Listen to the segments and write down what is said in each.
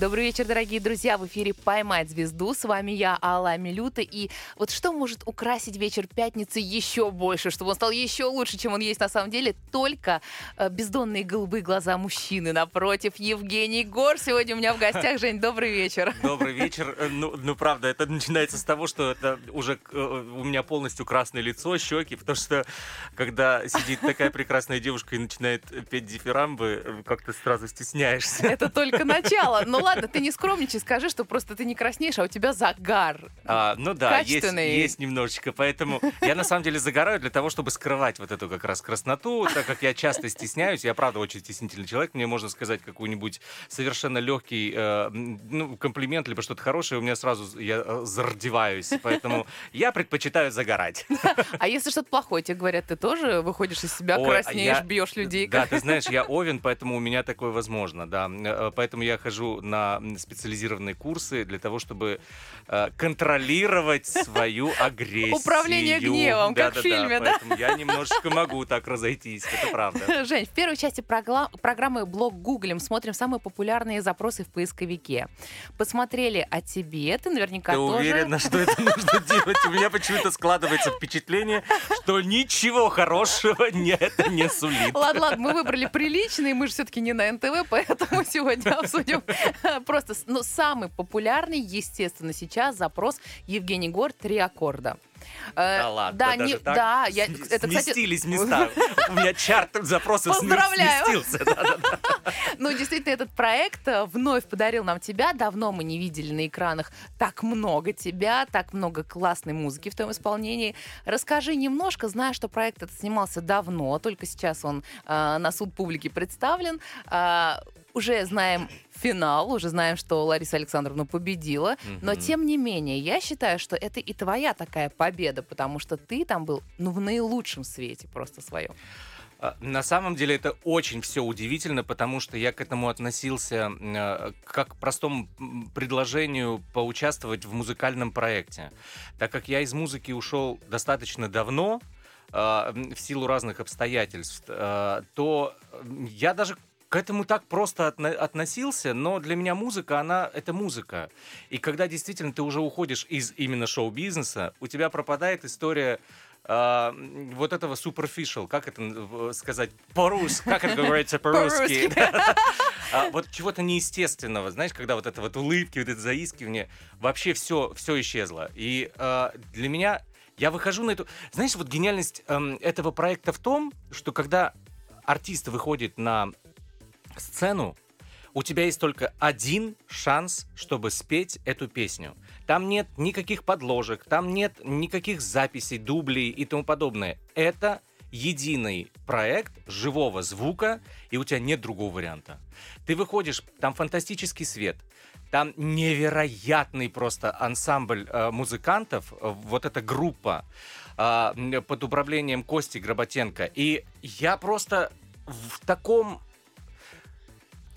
Добрый вечер, дорогие друзья. В эфире «Поймать звезду». С вами я, Алла Амилюта. И вот что может украсить вечер пятницы еще больше, чтобы он стал еще лучше, чем он есть на самом деле? Только э, бездонные голубые глаза мужчины. Напротив, Евгений Гор сегодня у меня в гостях. Жень, добрый вечер. Добрый вечер. Э, ну, ну, правда, это начинается с того, что это уже э, у меня полностью красное лицо, щеки, потому что когда сидит такая прекрасная девушка и начинает петь дифирамбы, как-то сразу стесняешься. Это только начало. Ну ладно, ты не скромничай, скажи, что просто ты не краснеешь, а у тебя загар. А, ну да, есть, есть немножечко, поэтому я на самом деле загораю для того, чтобы скрывать вот эту как раз красноту, так как я часто стесняюсь, я правда очень стеснительный человек, мне можно сказать какой-нибудь совершенно легкий э, ну, комплимент, либо что-то хорошее, у меня сразу я э, зардеваюсь, поэтому я предпочитаю загорать. А если что-то плохое, тебе говорят, ты тоже выходишь из себя, Ой, а краснеешь, я- бьешь людей. Да, ты знаешь, я овен, поэтому у меня такое возможно, да. Э, Поэтому я хожу на специализированные курсы для того, чтобы э, контролировать свою агрессию. Управление гневом, как в Да-да-да, фильме, да? Поэтому я немножечко могу так разойтись, это правда. Жень, в первой части программы «Блог Гуглим» смотрим самые популярные запросы в поисковике. Посмотрели о тебе, ты наверняка Ты тоже... уверена, что это нужно делать? У меня почему-то складывается впечатление, что ничего хорошего не, это не сулит. Ладно, ладно, мы выбрали приличный, мы же все-таки не на НТВ, поэтому сегодня обсудим просто ну, самый популярный, естественно, сейчас запрос Евгений Гор «Три аккорда». Э, Да ладно, да, даже не- так? да, я, это, кстати, Сместились места. У меня чарт запросов Поздравляю. сместился. Да-да-да. Ну, действительно, этот проект э, вновь подарил нам тебя. Давно мы не видели на экранах так много тебя, так много классной музыки в твоем исполнении. Расскажи немножко, зная, что проект этот снимался давно, только сейчас он э, на суд публики представлен. А, уже знаем финал, уже знаем, что Лариса Александровна победила. Но, Мгм. тем не менее, я считаю, что это и твоя такая победа, потому что ты там был ну, в наилучшем свете просто своем. А, На самом деле это очень все удивительно, потому что я к этому относился э, как к простому предложению поучаствовать в музыкальном проекте. Так как я из музыки ушел достаточно давно, м, в силу разных обстоятельств, э, то я даже к этому так просто отно- относился, но для меня музыка, она это музыка. И когда действительно ты уже уходишь из именно шоу-бизнеса, у тебя пропадает история м, вот этого superficial, как это сказать по-русски, как это говорится по-русски? А, Вот чего-то неестественного, знаешь, когда вот это вот улыбки, вот это заискивание, вообще все, все исчезло. И а, для меня, я выхожу на эту... Знаешь, вот гениальность эм, этого проекта в том, что когда артист выходит на сцену, у тебя есть только один шанс, чтобы спеть эту песню. Там нет никаких подложек, там нет никаких записей, дублей и тому подобное. Это единый проект живого звука, и у тебя нет другого варианта. Ты выходишь, там фантастический свет, там невероятный просто ансамбль э, музыкантов, э, вот эта группа э, под управлением Кости Гроботенко. И я просто в таком...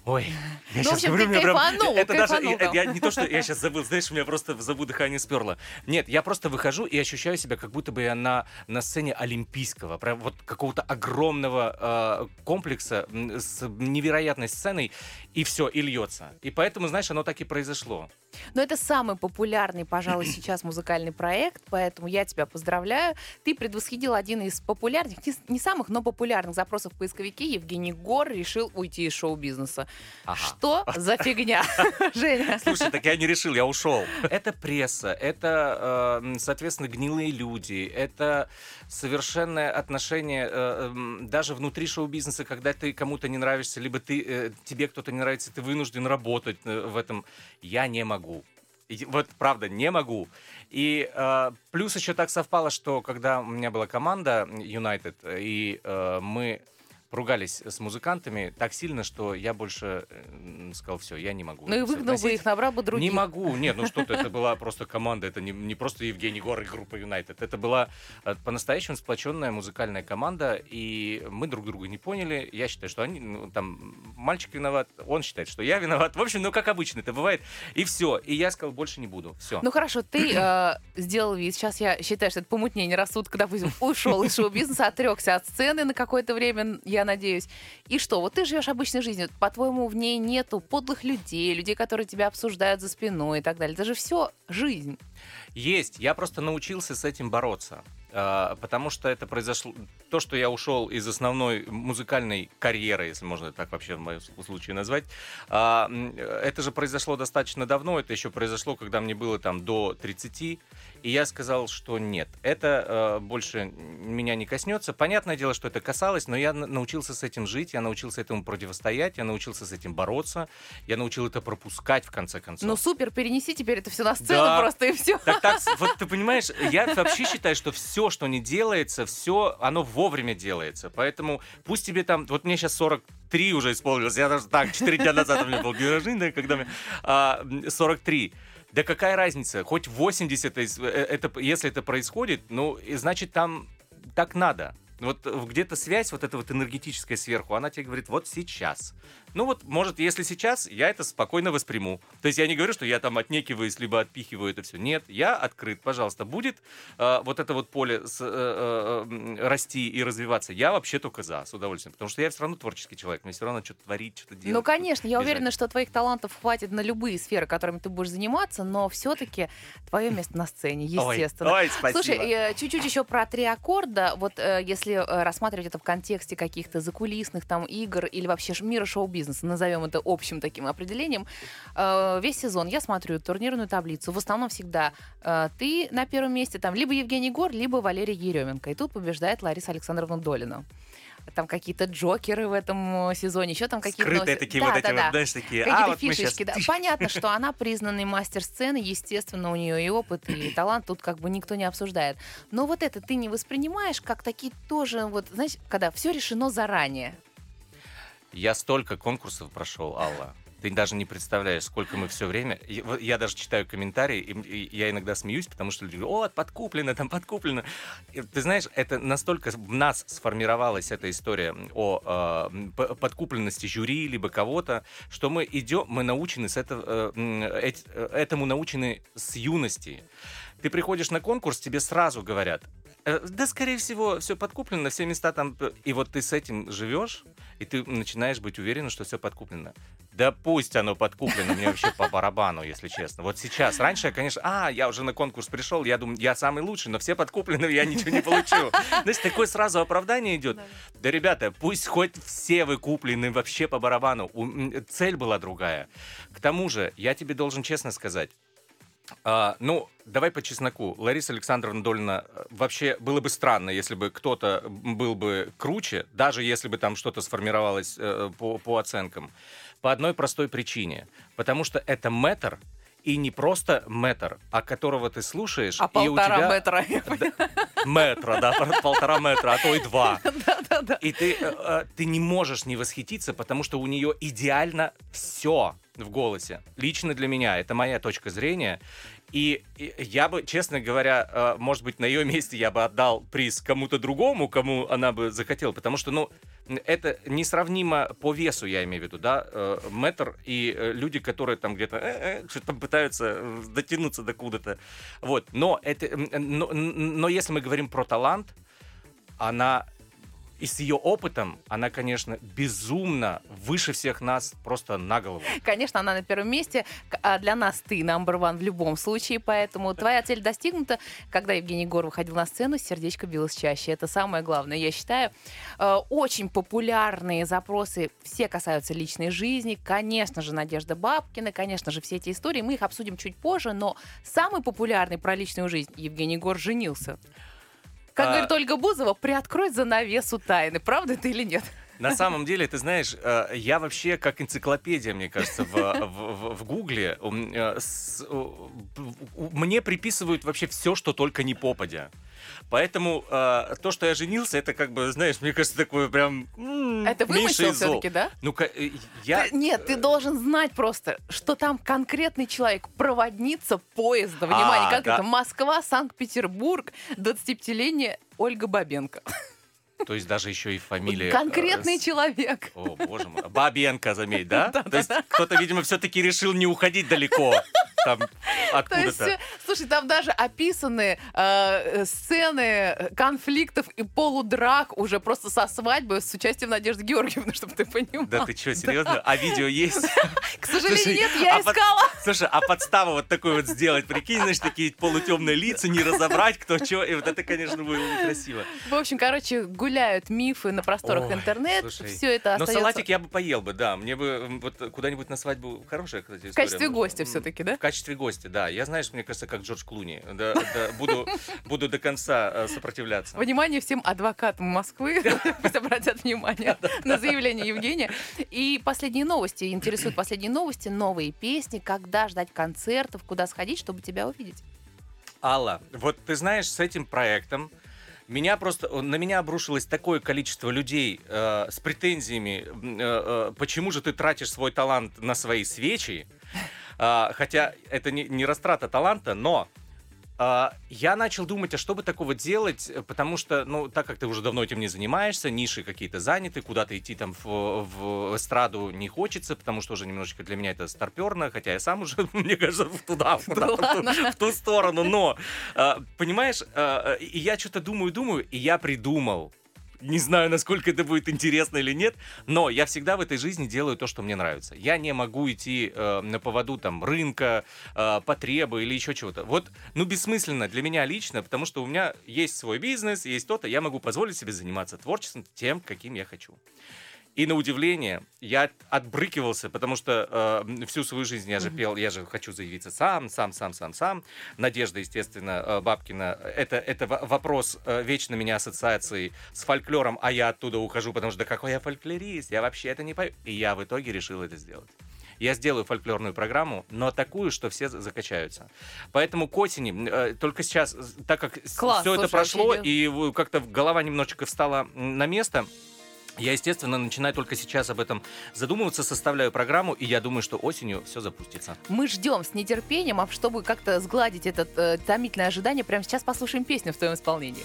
Ой, я Ну, в сейчас общем, говорю, ты меня прям- кайфанул, это даже, кайфанул я, там. я не то, что я сейчас забыл, знаешь, у меня просто в забу дыхание сперло. Нет, я просто выхожу и ощущаю себя, как будто бы я на, на сцене олимпийского, прям вот какого-то огромного э, комплекса с невероятной сценой, и все, и льется. И поэтому, знаешь, оно так и произошло. Но это самый популярный, пожалуй, сейчас музыкальный проект, поэтому я тебя поздравляю. Ты предвосхитил один из популярных, не, не самых, но популярных запросов в поисковике. Евгений Гор решил уйти из шоу-бизнеса. Ага. Что за фигня, Женя? Слушай, так я не решил, я ушел. Это пресса, это, э, соответственно, гнилые люди, это совершенное отношение э, м, даже внутри шоу-бизнеса, когда ты кому-то не нравишься, либо ты, э, тебе кто-то не нравится, ты вынужден работать в этом. Я не могу. Вот правда, не могу. И э, плюс еще так совпало, что когда у меня была команда United, и э, мы поругались с музыкантами так сильно, что я больше э, сказал, все, я не могу. Ну и выгнал бы носить». их, набрал бы других. Не могу, нет, ну что ты, это была просто команда, это не, не просто Евгений Гор и группа Юнайтед, это была э, по-настоящему сплоченная музыкальная команда, и мы друг друга не поняли, я считаю, что они, ну, там, мальчик виноват, он считает, что я виноват, в общем, ну, как обычно это бывает, и все, и я сказал, больше не буду, все. Ну хорошо, ты э, сделал вид. Сейчас я считаю, что это помутнение рассудка, допустим, ушел из шоу-бизнеса, отрекся от сцены на какое-то время. Я я надеюсь. И что, вот ты живешь обычной жизнью, по-твоему, в ней нету подлых людей, людей, которые тебя обсуждают за спиной и так далее. Это же все жизнь. Есть. Я просто научился с этим бороться. А, потому что это произошло... То, что я ушел из основной музыкальной карьеры, если можно так вообще в моем случае назвать, а, это же произошло достаточно давно, это еще произошло, когда мне было там до 30, и я сказал, что нет, это э, больше меня не коснется. Понятное дело, что это касалось, но я научился с этим жить, я научился этому противостоять, я научился с этим бороться, я научил это пропускать в конце концов. Ну супер, перенеси теперь это все на сцену да. просто и все. Так, так, вот ты понимаешь, я вообще считаю, что все, что не делается, все, оно вовремя делается. Поэтому пусть тебе там, вот мне сейчас 43 уже исполнилось, я даже так, 4 дня назад у меня был день рождения, когда мне а, 43. Да какая разница? Хоть 80, э, это, если это происходит, ну, значит, там так надо. Вот где-то связь, вот эта вот энергетическая сверху, она тебе говорит, вот сейчас. Ну вот, может, если сейчас, я это спокойно восприму. То есть я не говорю, что я там отнекиваюсь, либо отпихиваю это все. Нет, я открыт, пожалуйста. Будет э, вот это вот поле с, э, э, расти и развиваться. Я вообще только за, с удовольствием. Потому что я все равно творческий человек. Мне все равно что-то творить, что-то делать. Ну, конечно, я бежать. уверена, что твоих талантов хватит на любые сферы, которыми ты будешь заниматься, но все-таки твое место на сцене, естественно. Ой, ой спасибо. Слушай, э, чуть-чуть еще про три аккорда. Вот э, если э, рассматривать это в контексте каких-то закулисных там игр или вообще мира шоу-бизнеса, бизнеса, назовем это общим таким определением, э, весь сезон я смотрю турнирную таблицу. В основном всегда э, ты на первом месте, там либо Евгений Гор, либо Валерий Еременко. И тут побеждает Лариса Александровна Долина там какие-то джокеры в этом сезоне, еще там какие-то... Скрытые такие да, вот эти да, вот, да. знаешь, такие... Какие-то а, вот фишечки, сейчас... да. Понятно, что она признанный мастер сцены, естественно, у нее и опыт, и талант тут как бы никто не обсуждает. Но вот это ты не воспринимаешь как такие тоже, вот, знаешь, когда все решено заранее. Я столько конкурсов прошел, Алла. Ты даже не представляешь, сколько мы все время... Я даже читаю комментарии, и я иногда смеюсь, потому что люди говорят, о, подкуплено, там подкуплено. И, ты знаешь, это настолько в нас сформировалась эта история о э, подкупленности жюри, либо кого-то, что мы идем, мы научены с этого, э, э, этому научены с юности. Ты приходишь на конкурс, тебе сразу говорят, э, да, скорее всего, все подкуплено, все места там... И вот ты с этим живешь, и ты начинаешь быть уверен, что все подкуплено. Да пусть оно подкуплено, мне вообще по барабану, если честно. Вот сейчас. Раньше я, конечно, а, я уже на конкурс пришел, я думаю, я самый лучший, но все подкуплены, я ничего не получу. Знаешь, такое сразу оправдание идет. Да, ребята, пусть хоть все вы куплены вообще по барабану. Цель была другая. К тому же, я тебе должен честно сказать, а, ну, давай по чесноку. Лариса Александровна Долина, э, вообще было бы странно, если бы кто-то был бы круче, даже если бы там что-то сформировалось э, по, по оценкам. По одной простой причине. Потому что это метр, и не просто метр, а которого ты слушаешь, а и у тебя... метра. метра, да, полтора метра, а то и два. Да, да, да. И ты, э, ты не можешь не восхититься, потому что у нее идеально все в голосе. Лично для меня, это моя точка зрения. И, я бы, честно говоря, э, может быть, на ее месте я бы отдал приз кому-то другому, кому она бы захотела, потому что, ну, это несравнимо по весу, я имею в виду, да, э, метр и э, люди, которые там где-то э, что-то пытаются дотянуться до куда-то, вот, но это, но, но если мы говорим про талант, она и с ее опытом она, конечно, безумно выше всех нас просто на голову. Конечно, она на первом месте. А для нас ты number one в любом случае, поэтому твоя цель достигнута. Когда Евгений Гор выходил на сцену, сердечко билось чаще. Это самое главное, я считаю. Э, очень популярные запросы все касаются личной жизни. Конечно же, Надежда Бабкина, конечно же, все эти истории. Мы их обсудим чуть позже, но самый популярный про личную жизнь Евгений Гор женился. Как а... говорит Ольга Бузова, приоткрой занавесу тайны. Правда это или нет? На самом деле, ты знаешь, э, я вообще как энциклопедия, мне кажется, в, в, в Гугле. Э, мне приписывают вообще все, что только не попадя. Поэтому э, то, что я женился, это как бы, знаешь, мне кажется, такое прям м- Это вымысел все-таки, да? Ну, я... Ты, нет, ты должен знать просто, что там конкретный человек, проводница поезда. Внимание, а, как да. это? Москва, Санкт-Петербург, 25-летняя Ольга Бабенко. То есть даже еще и фамилия... Э, Конкретный человек. О, боже мой. Бабенко, заметь, да? То есть кто-то, видимо, все-таки решил не уходить далеко. Там То есть, откуда-то. э, слушай, там даже описаны э, сцены конфликтов и полудрак уже просто со свадьбы с участием Надежды Георгиевны, чтобы ты понимал. Да ты что, серьезно? А видео есть? К сожалению, нет, я а под- искала. Слушай, а подставу вот такой вот сделать, прикинь, знаешь, такие полутемные лица, не разобрать, кто что, и вот это, конечно, было бы красиво. В общем, короче, гуляют мифы на просторах слушай. Все это Но остается салатик я бы поел бы, да. Мне бы вот куда-нибудь на свадьбу хорошая, кстати, история. в качестве гостя все-таки, да? Качестве гостя, да. Я, знаешь, мне кажется, как Джордж Клуни. Да, да, буду, буду до конца э, сопротивляться. Внимание всем адвокатам Москвы, пусть обратят внимание на заявление Евгения. И последние новости, интересуют последние новости, новые песни, когда ждать концертов, куда сходить, чтобы тебя увидеть. Алла, вот ты знаешь, с этим проектом меня просто на меня обрушилось такое количество людей э, с претензиями, э, э, почему же ты тратишь свой талант на свои свечи, А, хотя это не, не растрата таланта, но а, я начал думать, а что бы такого делать, потому что, ну, так как ты уже давно этим не занимаешься, ниши какие-то заняты, куда-то идти там в, в эстраду не хочется, потому что уже немножечко для меня это старперно, хотя я сам уже, мне кажется, туда, в, Да ту- в ту- в ту сторону, но, а, понимаешь, а, и я что-то думаю, думаю, и я придумал, не знаю, насколько это будет интересно или нет, но я всегда в этой жизни делаю то, что мне нравится. Я не могу идти э, на поводу там рынка, э, потребы или еще чего-то. Вот, ну, бессмысленно для меня лично, потому что у меня есть свой бизнес, есть то-то, я могу позволить себе заниматься творчеством тем, каким я хочу. И на удивление я отбрыкивался, потому что э, всю свою жизнь я же пел, я же хочу заявиться сам, сам, сам, сам, сам. Надежда, естественно, э, Бабкина, это, это во- вопрос э, вечно меня ассоциации с фольклором, а я оттуда ухожу, потому что да какой я фольклорист, я вообще это не пою. И я в итоге решил это сделать. Я сделаю фольклорную программу, но такую, что все за- закачаются. Поэтому к осени, э, только сейчас, э, так как Класс, все это прошло, и как-то голова немножечко встала на место, я, естественно, начинаю только сейчас об этом задумываться, составляю программу, и я думаю, что осенью все запустится. Мы ждем с нетерпением, а чтобы как-то сгладить это э, томительное ожидание, прямо сейчас послушаем песню в твоем исполнении.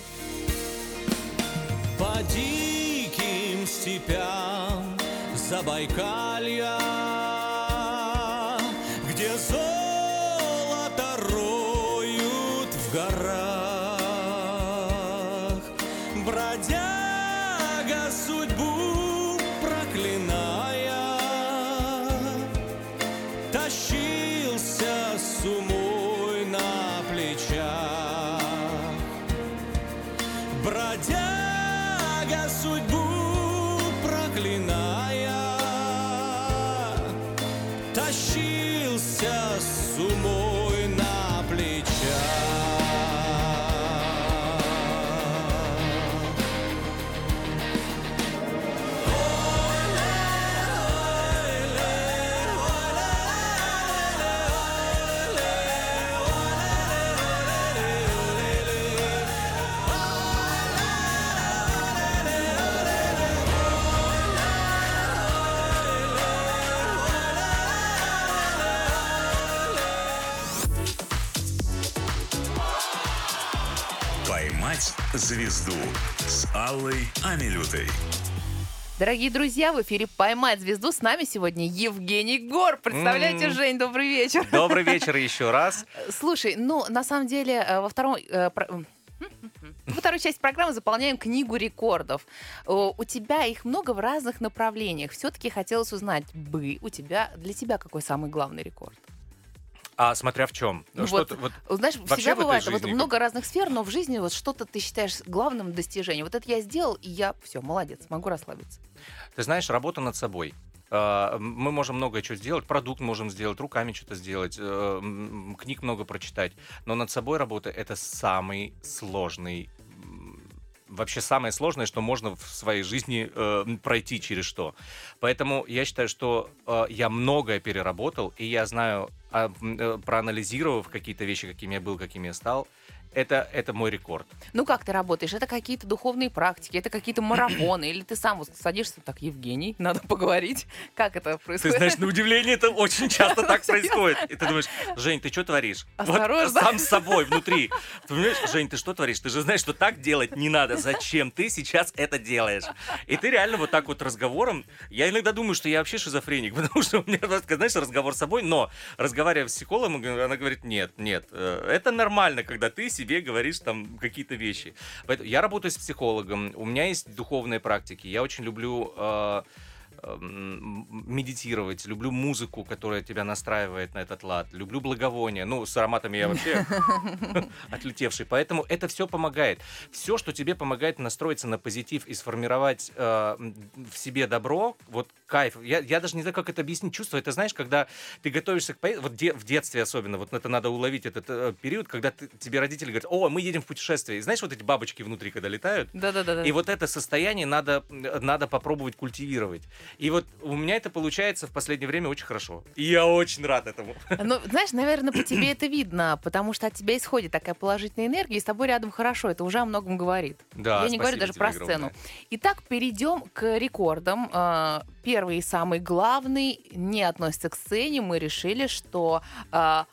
По диким степям Забайкалья, где золото звезду» с Аллой Амилютой. Дорогие друзья, в эфире «Поймать звезду» с нами сегодня Евгений Гор. Представляете, М. Жень, добрый вечер. Добрый вечер еще раз. Слушай, ну, на самом деле, э, во втором... э, про- Во второй части программы заполняем книгу рекордов. У тебя их много в разных направлениях. Все-таки хотелось узнать бы у тебя для тебя какой самый главный рекорд? А смотря в чем. Ну Что вот, вот Знаешь, всегда бывает вот много разных сфер, но в жизни вот что-то ты считаешь главным достижением. Вот это я сделал, и я все, молодец, могу расслабиться. Ты знаешь, работа над собой. А, Мы можем многое что сделать, продукт можем сделать, руками что-то сделать, э, книг много прочитать, но над собой работа это самый сложный, вообще самое сложное, что можно в своей жизни э, пройти через что. Поэтому я считаю, что э, я многое переработал, и я знаю, а, э, проанализировав какие-то вещи, какими я был, каким я стал, это, это мой рекорд. Ну как ты работаешь? Это какие-то духовные практики, это какие-то марафоны, или ты сам вот садишься, так, Евгений, надо поговорить. Как это Ты происходит? знаешь, на удивление это очень часто так происходит. И ты думаешь, Жень, ты что творишь? Вот Осторожно. сам с собой внутри. Ты понимаешь, Жень, ты что творишь? Ты же знаешь, что так делать не надо. Зачем ты сейчас это делаешь? И ты реально вот так вот разговором... Я иногда думаю, что я вообще шизофреник, потому что у меня, знаешь, разговор с собой, но разговаривая с психологом, она говорит, нет, нет, э, это нормально, когда ты себе говоришь там какие-то вещи. Поэтому я работаю с психологом, у меня есть духовные практики, я очень люблю э, медитировать, люблю музыку, которая тебя настраивает на этот лад, люблю благовония. Ну, с ароматами я вообще отлетевший. Поэтому это все помогает. Все, что тебе помогает настроиться на позитив и сформировать э, в себе добро, вот кайф. Я, я даже не знаю, как это объяснить. Чувство, это знаешь, когда ты готовишься к поездке, вот де- в детстве особенно, вот это надо уловить этот э, период, когда ты- тебе родители говорят, о, мы едем в путешествие. И знаешь, вот эти бабочки внутри, когда летают, Да-да-да. и вот это состояние надо, надо попробовать культивировать. И вот у меня это получается в последнее время очень хорошо. И я очень рад этому. Ну, знаешь, наверное, по тебе это видно, потому что от тебя исходит такая положительная энергия, и с тобой рядом хорошо. Это уже о многом говорит. Да, Я не говорю даже про огромное. сцену. Итак, перейдем к рекордам. А, Первый и самый главный не относится к сцене. Мы решили, что а,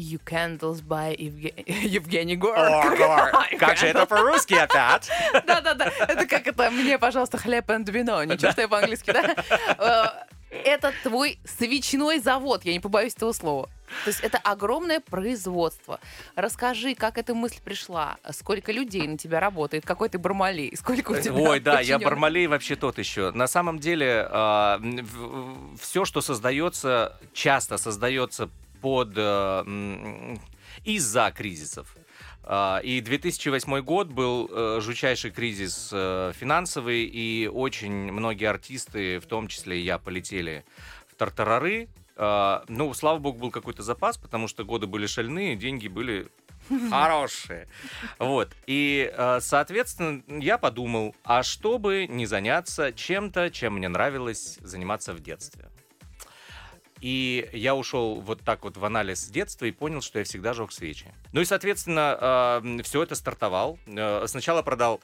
You Candles by Евге- Евгений Гор. Как же это по-русски опять? Да-да-да. Это как это «Мне, пожалуйста, хлеб и вино». Ничего, что я по-английски, да? Э, Это твой свечной завод, я не побоюсь этого слова. То есть это огромное производство. Расскажи, как эта мысль пришла, сколько людей на тебя работает, какой ты бармалей, сколько у тебя Ой, да, я? Бармалей вообще тот еще. На самом деле, все, что создается, часто создается под э, из-за кризисов. А, И 2008 год был э, жутчайший кризис э, финансовый, и очень многие артисты, в том числе и я, полетели в тартарары. А, Ну, слава богу, был какой-то запас, потому что годы были шальные, деньги были хорошие. Вот. И, соответственно, я подумал, а чтобы не заняться чем-то, чем мне нравилось заниматься в детстве. И я ушел вот так вот в анализ детства и понял, что я всегда жег свечи. Ну и, соответственно, все это стартовал. Э, Сначала продал,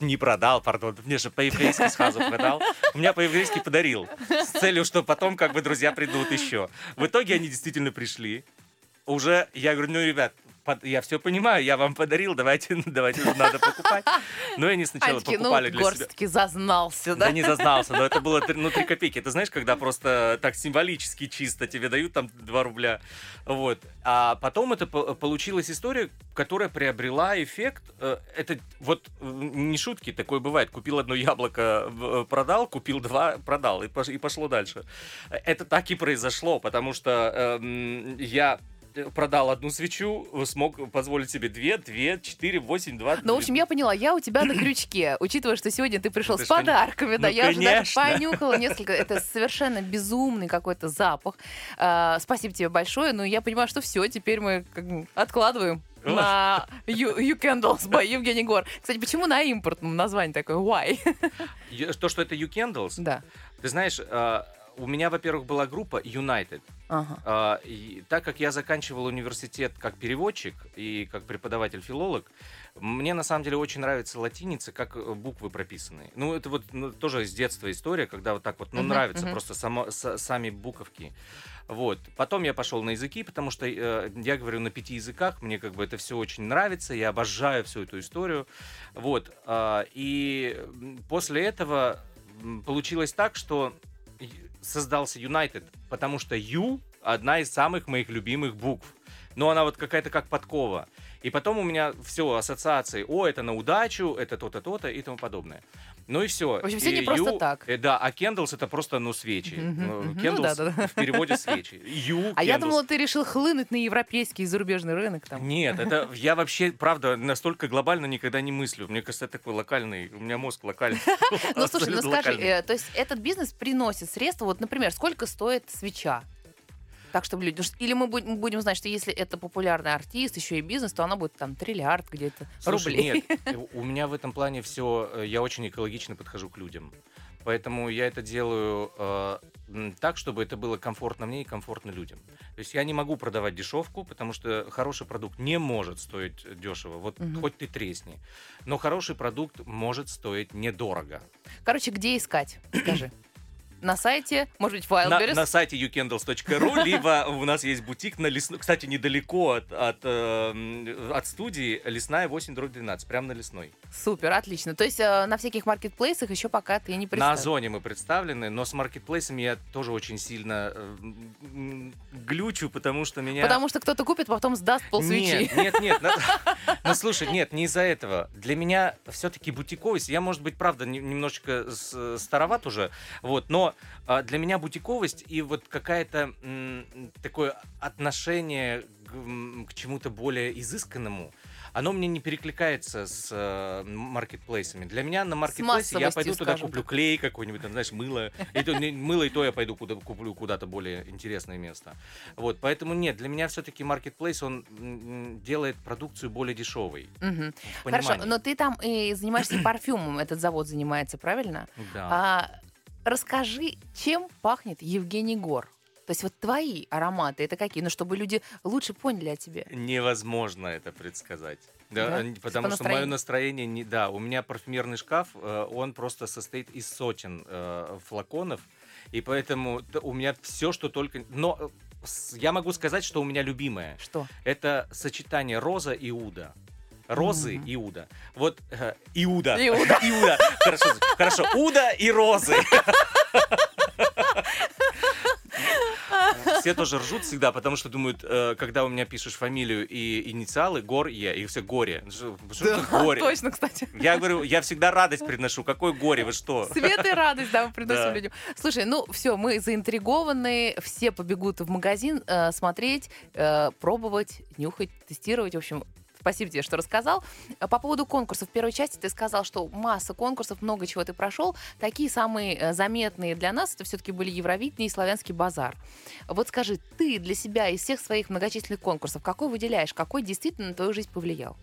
не продал, пардон, мне же по-еврейски сразу продал. У меня по-еврейски подарил. С целью, что потом как бы друзья придут еще. В итоге они действительно пришли. Уже, я говорю, ну, ребят, я все понимаю, я вам подарил, давайте, давайте надо покупать. Но они сначала Они такие, ну, покупали для себя. горстки зазнался, Да да? не зазнался, но это было ну, 3 копейки. Ты знаешь, когда просто так символически чисто тебе дают там 2 рубля. Вот. А потом это по- получилась история, которая приобрела эффект. э, Это вот э, не шутки, такое бывает. Купил одно яблоко, в- продал, купил два, продал, и пош- и пошло дальше. Это так и произошло, потому что эм, я продал одну свечу, смог позволить себе две, две, четыре, восемь, два. Ну, в общем, я поняла, я у тебя на крючке, учитывая, что сегодня ты пришел Ты с что, не- подарками, да, Ну, я уже даже конечно. понюхала несколько, это совершенно безумный какой-то запах. А, Спасибо тебе большое, но я понимаю, что все, теперь мы как бы откладываем на you, You Candles by Евгений Гор. Кстати, почему на импортном название такое? Why? То, что это You Candles, Да. ты знаешь, э, у меня, во-первых, была группа United. Ага. А, и так как я заканчивал университет как переводчик и как преподаватель-филолог, мне на самом деле очень нравится латиница, как э, буквы прописаны. Ну, это вот ну, тоже с детства история, когда вот так вот, ну, Мгм, нравится мгм. просто само, са- сами буковки. Вот. Потом я пошел на языки, потому что э, я говорю на пяти языках, мне как бы это все очень нравится, я обожаю всю эту историю. Вот. а, и после этого получилось так, что создался United, потому что U одна из самых моих любимых букв. Но она вот какая-то как подкова. И потом у меня все, ассоциации. О, это на удачу, это то-то, то-то и тому подобное. Ну и все. В общем, всё не просто так. да, а candles это просто, ну, свечи. Ну. Ну да-да-да. в переводе свечи. You А я думала, ты решил хлынуть на европейский и зарубежный рынок там. Нет, это я вообще, правда, настолько глобально никогда не мыслю. Мне кажется, это такой локальный, у меня мозг локальный. Ну, слушай, ну скажи, э, то есть этот бизнес приносит средства, вот, например, сколько стоит свеча? Так, чтобы люди... Или мы будем, знать, что если это популярный артист, еще и бизнес, то она будет там триллиард где-то рублей. нет, э, у меня в этом плане все, я очень экологично подхожу к людям. Поэтому я это делаю э, так, чтобы это было комфортно мне и комфортно людям. То есть я не могу продавать дешевку, потому что хороший продукт не может стоить дешево. Вот Мгм. хоть ты тресни. Но хороший продукт может стоить недорого. Короче, где искать? Скажи. На сайте, может быть, На, Wildberries? на сайте youkendles.ru, либо у нас есть бутик на лесной, кстати, недалеко от, от, э, м, от студии, лесная 8 дробь 12, прямо на лесной. Супер, отлично. То есть э, на всяких маркетплейсах еще пока ты не На представил. Озоне мы представлены, но с маркетплейсами я тоже очень сильно э, глючу, потому что меня... Потому что кто-то купит, потом сдаст полсвечи. Нет, нет, нет. на- Ну, слушай, нет, не из-за этого. Для меня все-таки бутиковость, я, может быть, правда, не- немножечко с- староват уже, вот, но а, для меня бутиковость и вот какая-то такое отношение к, к чему-то более изысканному, оно мне не перекликается с э, маркетплейсами. Для меня на маркетплейсе я пойду туда куплю так. клей какой-нибудь, там, знаешь, мыло. И то, не- мыло и то я пойду куда, куплю куда-то более интересное место. Вот, поэтому нет, для меня все-таки маркетплейс, он делает продукцию более дешевой. В Хорошо, но ты там и занимаешься парфюмом, этот завод занимается, правильно? Да. А, расскажи, чем пахнет Евгений Гор? То есть вот твои ароматы, это какие? Ну, чтобы люди лучше поняли о тебе. Невозможно это предсказать. Да, Да? По потому что мое настроение не. Да, у меня парфюмерный шкаф, э, он просто состоит из сотен э, флаконов, и поэтому у меня все, что только. Но э, я могу сказать, что у меня любимое. Что? Это сочетание роза и уда. Розы Мгм. и уда. Вот э, Иуда. Иуда. Иуда. Хорошо, хорошо. Уда и розы. Все тоже ржут всегда, потому что думают, э, когда у меня пишешь фамилию и инициалы, Гор Е, и все горе. Что что это горе? Точно, кстати. Я говорю, я всегда радость приношу. Какое горе, вы что? Свет и радость, да, мы приносим Да. людям. Слушай, ну все, мы заинтригованы, все побегут в магазин э, смотреть, э, пробовать, нюхать, тестировать. В общем, спасибо тебе, что рассказал. А По поводу конкурсов. В первой части ты сказал, что масса конкурсов, много чего ты прошел. Такие самые э, заметные для нас, это все-таки были Евровидение и Славянский базар. Вот скажи, ты для себя из всех своих многочисленных конкурсов, какой выделяешь, какой действительно на твою жизнь повлиял?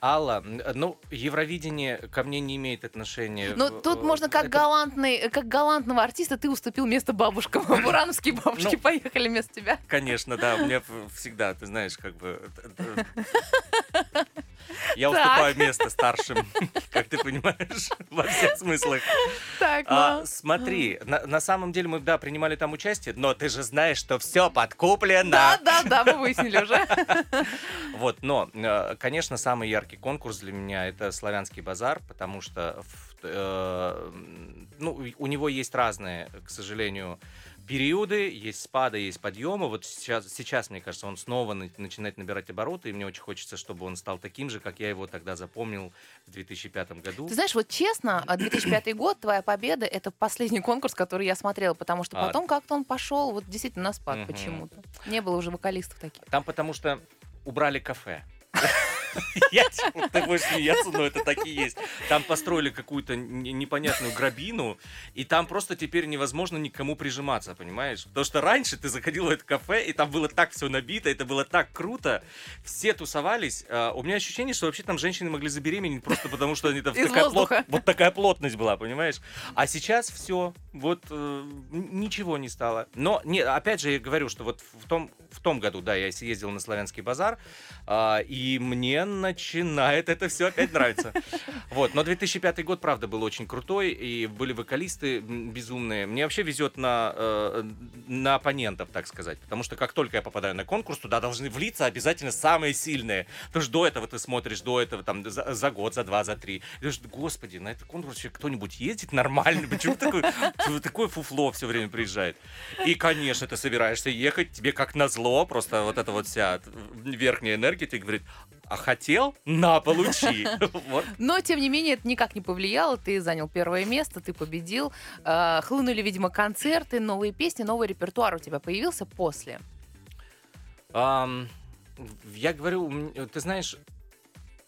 Алла, ну, Евровидение ко мне не имеет отношения. Ну, В- тут э, можно как это- галантный, как галантного артиста ты уступил место бабушкам. Бурановские бабушки Ну, поехали вместо тебя. Конечно, да, у меня всегда, ты знаешь, как бы... Я Так. уступаю место старшим, как ты понимаешь, во всех смыслах. Так, А, ну. смотри, на, на самом деле мы, да, принимали там участие, но ты же знаешь, что все подкуплено. Да, да, да, мы выяснили уже. Вот, но, э, конечно, самый яркий конкурс для меня это славянский базар, потому что э, ну, у него есть разные, к сожалению, периоды, есть спады, есть подъемы. Вот сейчас, сейчас, мне кажется, он снова на- начинает набирать обороты, и мне очень хочется, чтобы он стал таким же, как я его тогда запомнил в 2005 году. Ты знаешь, вот честно, а, 2005 год, твоя победа, это последний конкурс, который я смотрела, потому что А. потом как-то он пошел вот действительно на спад почему-то. Не было уже вокалистов таких. Там потому что убрали кафе. Я, ты будешь смеяться, но это так и есть. Там построили какую-то непонятную грабину, и там просто теперь невозможно никому прижиматься, понимаешь? Потому что раньше ты заходил в это кафе, и там было так все набито, это было так круто. Все тусовались. А, У меня ощущение, что вообще там женщины могли забеременеть просто потому, что они там такая вот такая плотность была, понимаешь? А сейчас все, вот э, ничего не стало. Но, не, опять же, я говорю, что вот в том, в том году, да, я съездил на Славянский базар, а, и мне начинает это все опять нравиться. Вот, но 2005 год, правда, был очень крутой, и были вокалисты безумные. Мне вообще везет на, э, на оппонентов, так сказать, потому что как только я попадаю на конкурс, туда должны влиться обязательно самые сильные. Потому что до этого ты смотришь, до этого там за, за год, за два, за три. И ты думаешь, господи, на этот конкурс кто-нибудь ездит нормально? Почему почему такое фуфло все время приезжает? И, конечно, ты собираешься ехать, тебе как назло, просто вот эта вот вся верхняя энергия тебе говорит, а хотел? На, получи. Вот. Но, тем не менее, это никак не повлияло. Ты занял первое место, ты победил. Э, Хлынули, видимо, концерты, новые песни, новый репертуар у тебя появился после. Я говорю, ты знаешь,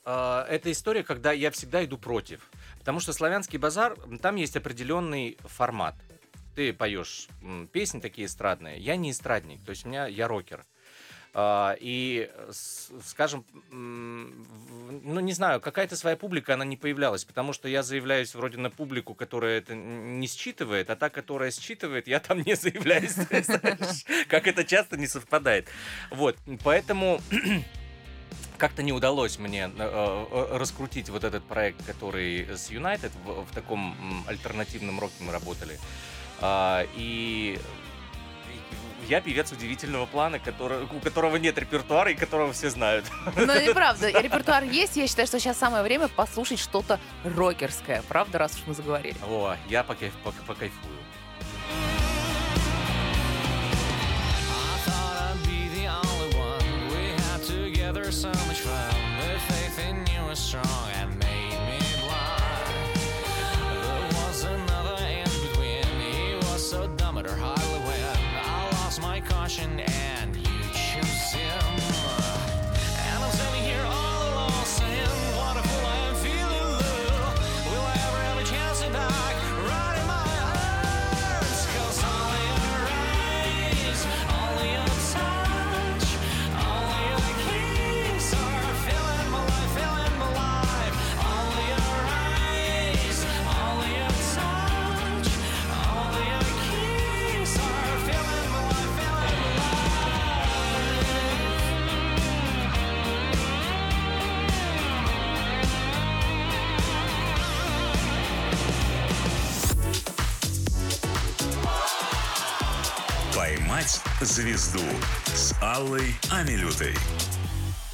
а, это история, когда я всегда иду против. Потому что славянский базар, там есть определенный формат. Ты поешь песни такие эстрадные, я не эстрадник, то есть у меня я рокер. А, и, скажем, ну не знаю, какая-то своя публика, она не появлялась, потому что я заявляюсь вроде на публику, которая это не считывает, а та, которая считывает, я там не заявляюсь, как это часто не совпадает. Вот, поэтому как-то не удалось мне э, э, раскрутить вот этот проект, который с United в, в таком альтернативном роке мы работали. А, и я певец удивительного плана, который, у которого нет репертуара и которого все знают. Но и правда, репертуар есть. Я считаю, что сейчас самое время послушать что-то рокерское. Правда, раз уж мы заговорили. О, я покайф- пок- покайфую. Звезду» с Аллой Амилютой.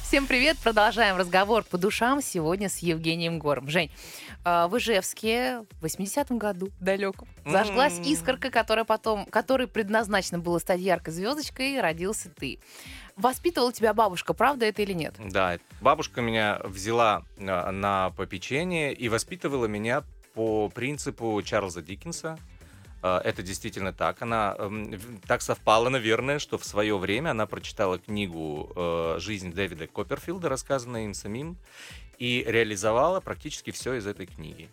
Всем привет! Продолжаем разговор по душам сегодня с Евгением Гором. Жень, э, в Ижевске в 80-м году далеком зажглась искорка, которая потом, которой предназначено было стать яркой звездочкой, родился ты. Воспитывала тебя бабушка, правда это или нет? Да, бабушка меня взяла э, на попечение и воспитывала меня по принципу Чарльза Диккенса. Э, Это действительно так. Она эм, так совпало, наверное, что в свое время она прочитала книгу э, «Жизнь Дэвида Копперфилда», рассказанную им самим, и реализовала практически все из этой книги.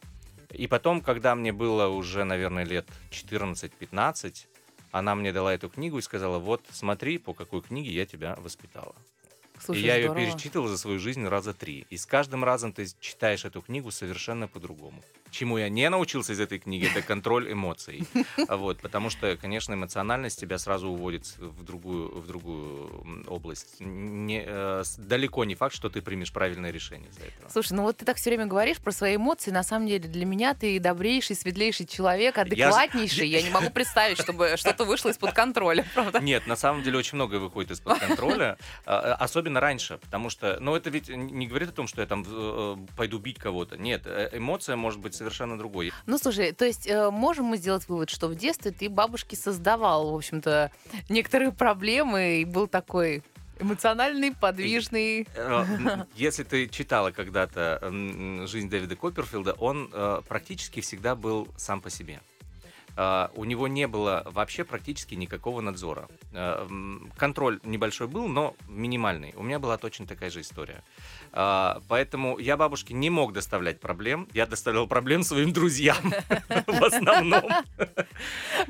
И потом, когда мне было уже, наверное, лет 14-15, она мне дала эту книгу и сказала, вот смотри, по какой книге я тебя воспитала. Слушай, и я ее здорово. перечитывал за свою жизнь раза три. И с каждым разом ты читаешь эту книгу совершенно по-другому. Чему я не научился из этой книги, это контроль эмоций. А Вот, потому что, конечно, эмоциональность тебя сразу уводит в другую, в другую область. Не, э, далеко не факт, что ты примешь правильное решение из-за этого. Слушай, ну вот ты так все время говоришь про свои эмоции. На самом деле для меня ты добрейший, светлейший человек, адекватнейший. Я не могу представить, чтобы что-то вышло из-под контроля, правда? Нет, на самом деле очень многое выходит из-под контроля, а, особенно раньше, потому что, ну, это ведь не говорит о том, что я там э, пойду бить кого-то. Нет, э, эмоция может быть совершенно другой. Ну, слушай, то есть э, можем мы сделать вывод, что в детстве ты бабушке создавал, в общем-то, некоторые проблемы и был такой эмоциональный, подвижный. Э, Если ты читала когда-то жизнь Дэвида Копперфилда, он э, практически всегда был сам по себе. Э, У него не было вообще практически никакого надзора. Контроль небольшой был, но минимальный. У меня была точно такая же история. Э, Поэтому я бабушке не мог доставлять проблем. Я доставлял проблем своим друзьям в основном.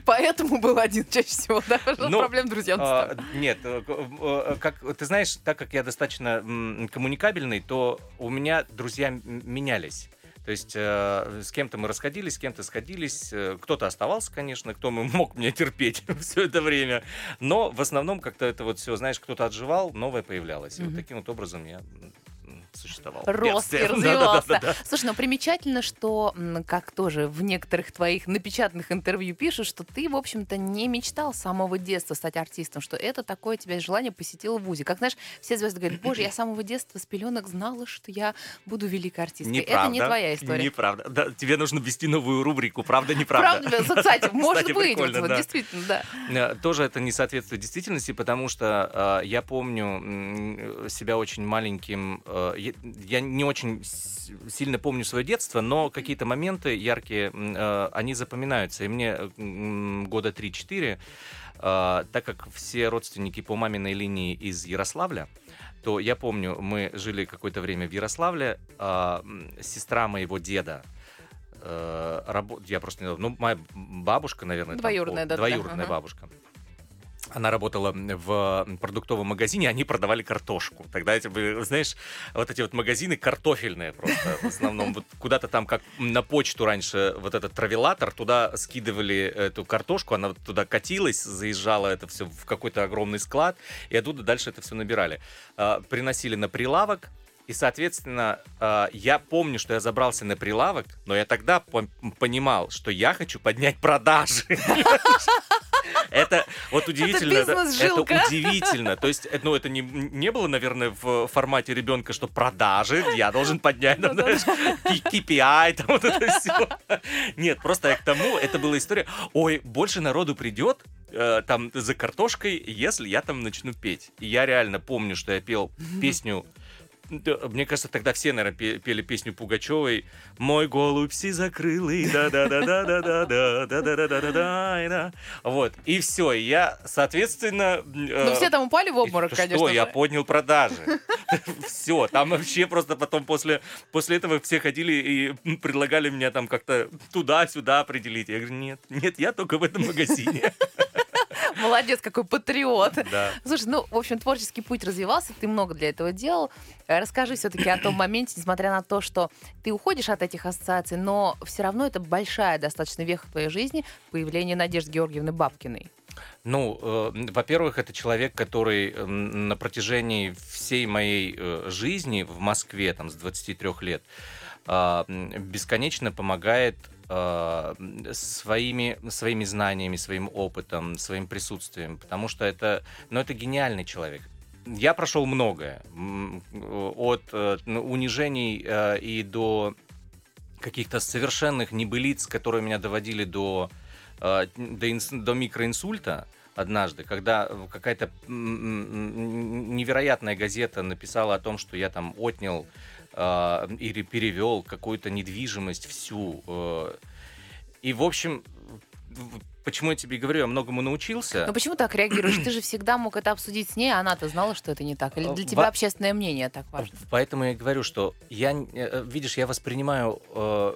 Поэтому был один чаще всего, да? Проблем друзьям. А, Нет, э, э, как ты знаешь, так как я достаточно коммуникабельный, то у меня друзья менялись. То есть э, с кем-то мы расходились, с кем-то сходились. э, Кто-то оставался, конечно, кто мог меня терпеть все это время. Но в основном как-то это вот все, знаешь, кто-то отживал, новое появлялось. И вот таким вот образом я существовал. Рос и развивался. Слушай, ну примечательно, что, как тоже в некоторых твоих напечатанных интервью пишут, что ты, в общем-то, не мечтал с самого детства стать артистом, что это такое тебя желание посетило в ВУЗе. Как, знаешь, все звезды говорят, боже, я с самого детства с пеленок знала, что я буду великой артисткой. Это не твоя история. Неправда. Да, тебе нужно ввести новую рубрику. Правда, неправда. Правда, кстати, может быть, действительно, да. Э, Тоже это не соответствует действительности, потому что э, я помню себя очень маленьким. Я, не очень сильно помню свое детство, но какие-то моменты яркие, э, они запоминаются. И мне э, года 3-4, э, так как все родственники по маминой линии из Ярославля, то я помню, мы жили какое-то время в Ярославле, а, сестра моего деда э, я просто не знаю, ну, моя бабушка, наверное, там, Двоюродная, о, да, да, двоюродная ага. Она работала в продуктовом магазине, они продавали картошку. Тогда эти знаешь, вот эти вот магазины картофельные просто. В основном вот куда-то там, как на почту раньше, вот этот травелатор, туда скидывали эту картошку, она вот туда катилась, заезжала это все в какой-то огромный склад, и оттуда дальше это все набирали. А, Приносили на прилавок, и, соответственно, а, я помню, что я забрался на прилавок, но я тогда понимал, что я хочу поднять продажи. Это вот удивительно. Это, это удивительно. То есть, э, ну, это не, не было, наверное, в формате ребенка, что продажи, я должен поднять, ну, знаешь, KPI, там вот это все. Нет, просто я к тому, это была история, ой, больше народу придет, э, там за картошкой, если я там начну петь. И я реально помню, что я пел песню Мне кажется, тогда все, наверное, пе- пели песню Пугачевой. Мой голубь закрылый, да да да да да да да да да да да да да Вот. И все. Я, соответственно. Ну, все там упали в обморок, что, конечно я же. поднял продажи. Все, там вообще просто потом после, после этого все ходили и предлагали меня там как-то туда-сюда определить. Я говорю, нет, нет, я только в этом магазине. Молодец, какой патриот. Да. Слушай, ну, в общем, творческий путь развивался, ты много для этого делал. Э, Расскажи все-таки о том моменте, несмотря на то, что ты уходишь от этих ассоциаций, но все равно это большая достаточно веха в твоей жизни, появление Надежды Георгиевны Бабкиной. Ну, э, во-первых, это человек, который э, на протяжении всей моей э, жизни в Москве, там, с 23 лет, а, бесконечно помогает а, своими, своими знаниями, своим опытом, своим присутствием, потому что это, ну, это гениальный человек. Я прошел многое, от э, ну, унижений э, и до каких-то совершенных небылиц, которые меня доводили до, э, до, инс- до микроинсульта однажды, когда какая-то невероятная газета написала о том, что я там отнял э, или перевел какую-то недвижимость всю. э. И, в общем, почему я тебе говорю, я многому научился. Но почему так реагируешь? Ты же всегда мог это обсудить с ней, а она-то знала, что это не так. Или для Во- тебя общественное мнение так важно? Поэтому я говорю, что я, н- э, видишь, я воспринимаю э,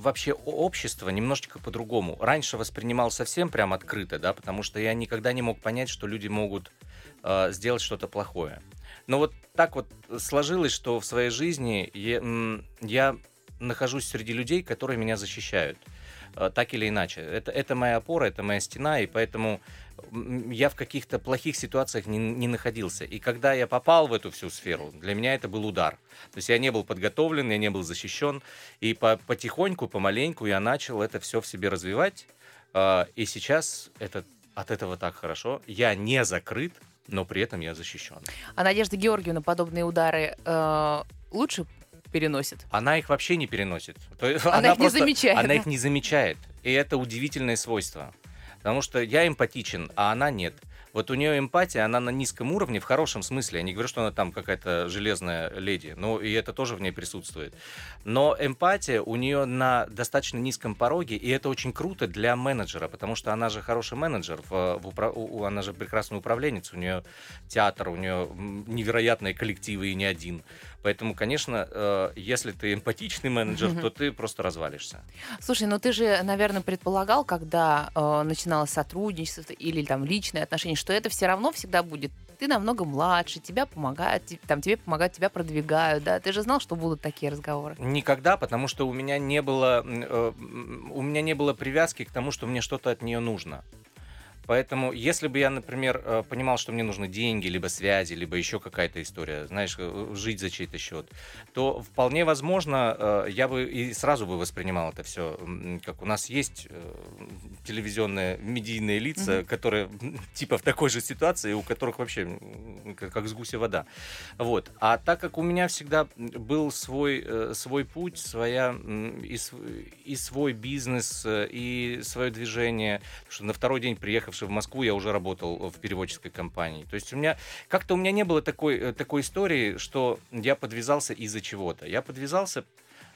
вообще общество немножечко по-другому. Раньше воспринимал совсем прям открыто, да, потому что я никогда не мог понять, что люди могут э, сделать что-то плохое. Но вот так вот сложилось, что в своей жизни я, я нахожусь среди людей, которые меня защищают. э, Так или иначе. Это, это моя опора, это моя стена, и поэтому я в каких-то плохих ситуациях не, не находился. И когда я попал в эту всю сферу, для меня это был удар. То есть я не был подготовлен, я не был защищен. И по- потихоньку, помаленьку я начал это все в себе развивать. А, И сейчас это, от этого так хорошо. Я не закрыт, но при этом я защищен. А Надежда Георгиевна подобные удары э, лучше переносит? Она их вообще не переносит. Есть Она их не замечает, Она да? их не замечает. И это удивительное свойство. Потому что я эмпатичен, а она нет. Вот у нее эмпатия, она на низком уровне, в хорошем смысле. Я не говорю, что она там какая-то железная леди, но и это тоже в ней присутствует. Но эмпатия у нее на достаточно низком пороге, и это очень круто для менеджера, потому что она же хороший менеджер, в, в упра- у- она же прекрасный управленец, у нее театр, у нее невероятные коллективы и не один. Поэтому, конечно, э, если ты эмпатичный менеджер, то ты просто развалишься. Слушай, ну ты же, наверное, предполагал, когда э, начиналось сотрудничество или там личные отношения, что это все равно всегда будет. Ты намного младше, тебя помогают, там тебе помогают, тебя продвигают, да? Ты же знал, что будут такие разговоры. Никогда, потому что у меня не было, э, у меня не было привязки к тому, что мне что-то от нее нужно. Поэтому, если бы я, например, э, понимал, что мне нужны деньги, либо связи, либо еще какая-то история, знаешь, э, жить за чей-то счет, то вполне возможно, э, я бы и сразу бы воспринимал это все, как у нас есть э, телевизионные медийные лица, Мгм. которые типа в такой же ситуации, у которых вообще как, с гуся вода. Вот. А так как у меня всегда был свой, э, свой путь, своя и, и свой бизнес, э, и свое движение, что на второй день, приехавший в Москву, я уже работал в переводческой компании. То есть у меня как-то у меня не было такой, э, такой истории, что я подвязался из-за чего-то. Я подвязался,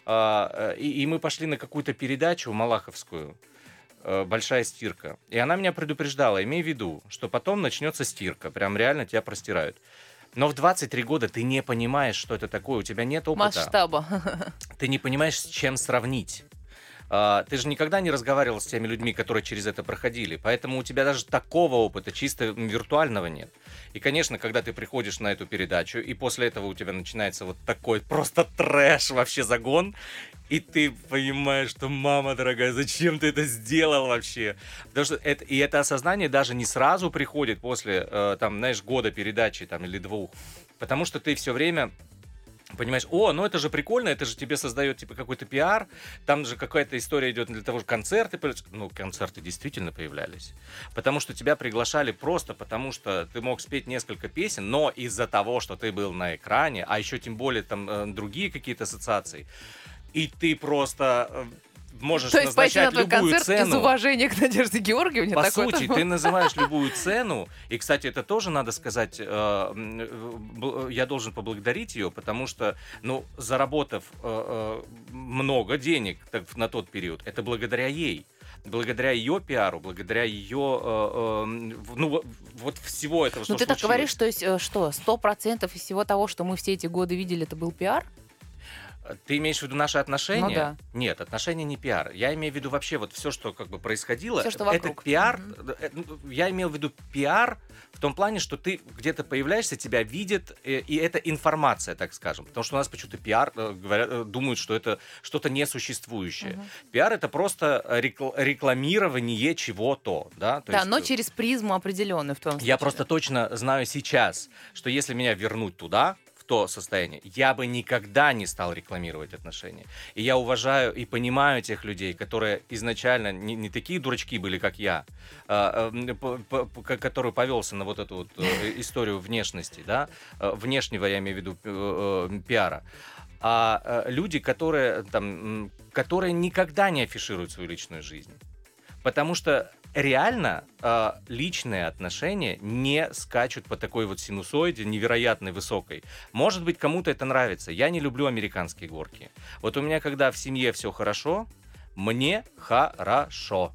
а, э, и, и мы пошли на какую-то передачу малаховскую, э, большая стирка. И она меня предупреждала, имей в виду, что потом начнется стирка, прям реально тебя простирают. Но в 23 года ты не понимаешь, что это такое, у тебя нет опыта, Масштаба. ты не понимаешь, с чем сравнить. А, ты же никогда не разговаривал с теми людьми, которые через это проходили, поэтому у тебя даже такого опыта чисто виртуального нет. И, конечно, когда ты приходишь на эту передачу, и после этого у тебя начинается вот такой просто трэш, вообще загон, и ты понимаешь, что, мама дорогая, зачем ты это сделал вообще? Потому что это, и это осознание даже не сразу приходит после, э, там, знаешь, года передачи там, или двух. Потому что ты все время понимаешь, о, ну это же прикольно, это же тебе создает типа какой-то пиар, там же какая-то история идет для того, что концерты, ну концерты действительно появлялись, потому что тебя приглашали просто потому, что ты мог спеть несколько песен, но из-за того, что ты был на экране, а еще тем более там э, другие какие-то ассоциации, и ты просто э, можешь То есть пойти на назначать любую концерт из цену. уважения к Надежде Георгиевне? По такой-то сути, ты называешь любую цену, и, кстати, это тоже надо сказать, э, э, я должен поблагодарить ее, потому что, ну, заработав э, много денег так, на тот период, это благодаря ей. Благодаря ее пиару, благодаря ее, э, э, ну, вот- всего этого, что Ну ты так случилось. говоришь, то есть что, сто процентов из всего того, что мы все эти годы видели, это был пиар? Ты имеешь в виду наши отношения? Ну да. Нет, отношения не пиар. Я имею в виду вообще вот все, что как бы происходило. Всё, что это вокруг. пиар. Мгм. э, ну, Я имел в виду пиар в том плане, что ты где-то появляешься, тебя видят, э, и это информация, так скажем. Потому что у нас почему-то пиар э, говорят, думают, что это что-то несуществующее. Мгм. Пиар это просто рекл- рекламирование чего-то, да? То да, есть, но через призму определенную в том случае. я просто точно знаю сейчас, что если меня вернуть туда, то состояние, я бы никогда не стал рекламировать отношения. И я уважаю и понимаю тех людей, которые изначально не, не такие дурачки были, как я, а, а, п- п- п- который повелся на вот эту вот э, историю внешности, да, э, внешнего, я имею в виду, э, э, пиара. А э, люди, которые, там, которые никогда не афишируют свою личную жизнь. Потому что реально э, личные отношения не скачут по такой вот синусоиде невероятной высокой. Может быть, кому-то это нравится. Я не люблю американские горки. Вот у меня, когда в семье все хорошо, мне хорошо.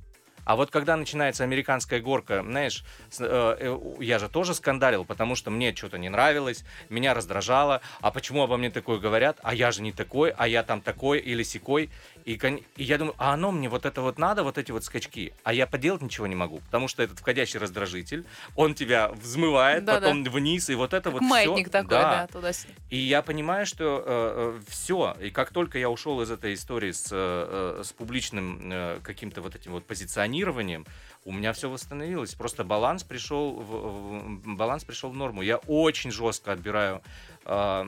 А вот когда начинается американская горка, знаешь, э, э, я же тоже скандалил, потому что мне что-то не нравилось, меня раздражало. А почему обо мне такое говорят? А я же не такой, а я там такой или секой. И, и я думаю, а оно мне вот это вот надо, вот эти вот скачки. А я поделать ничего не могу, потому что этот входящий раздражитель, он тебя взмывает, Да-да. потом вниз, и вот это Как вот маятник всё. такой, да, туда-сюда. И я понимаю, что все. И как только я ушел из этой истории с, э, э, с публичным э, каким-то вот этим вот позиционированием, у меня все восстановилось. Просто баланс пришел в, в- баланс пришел в норму. Я очень жестко отбираю э,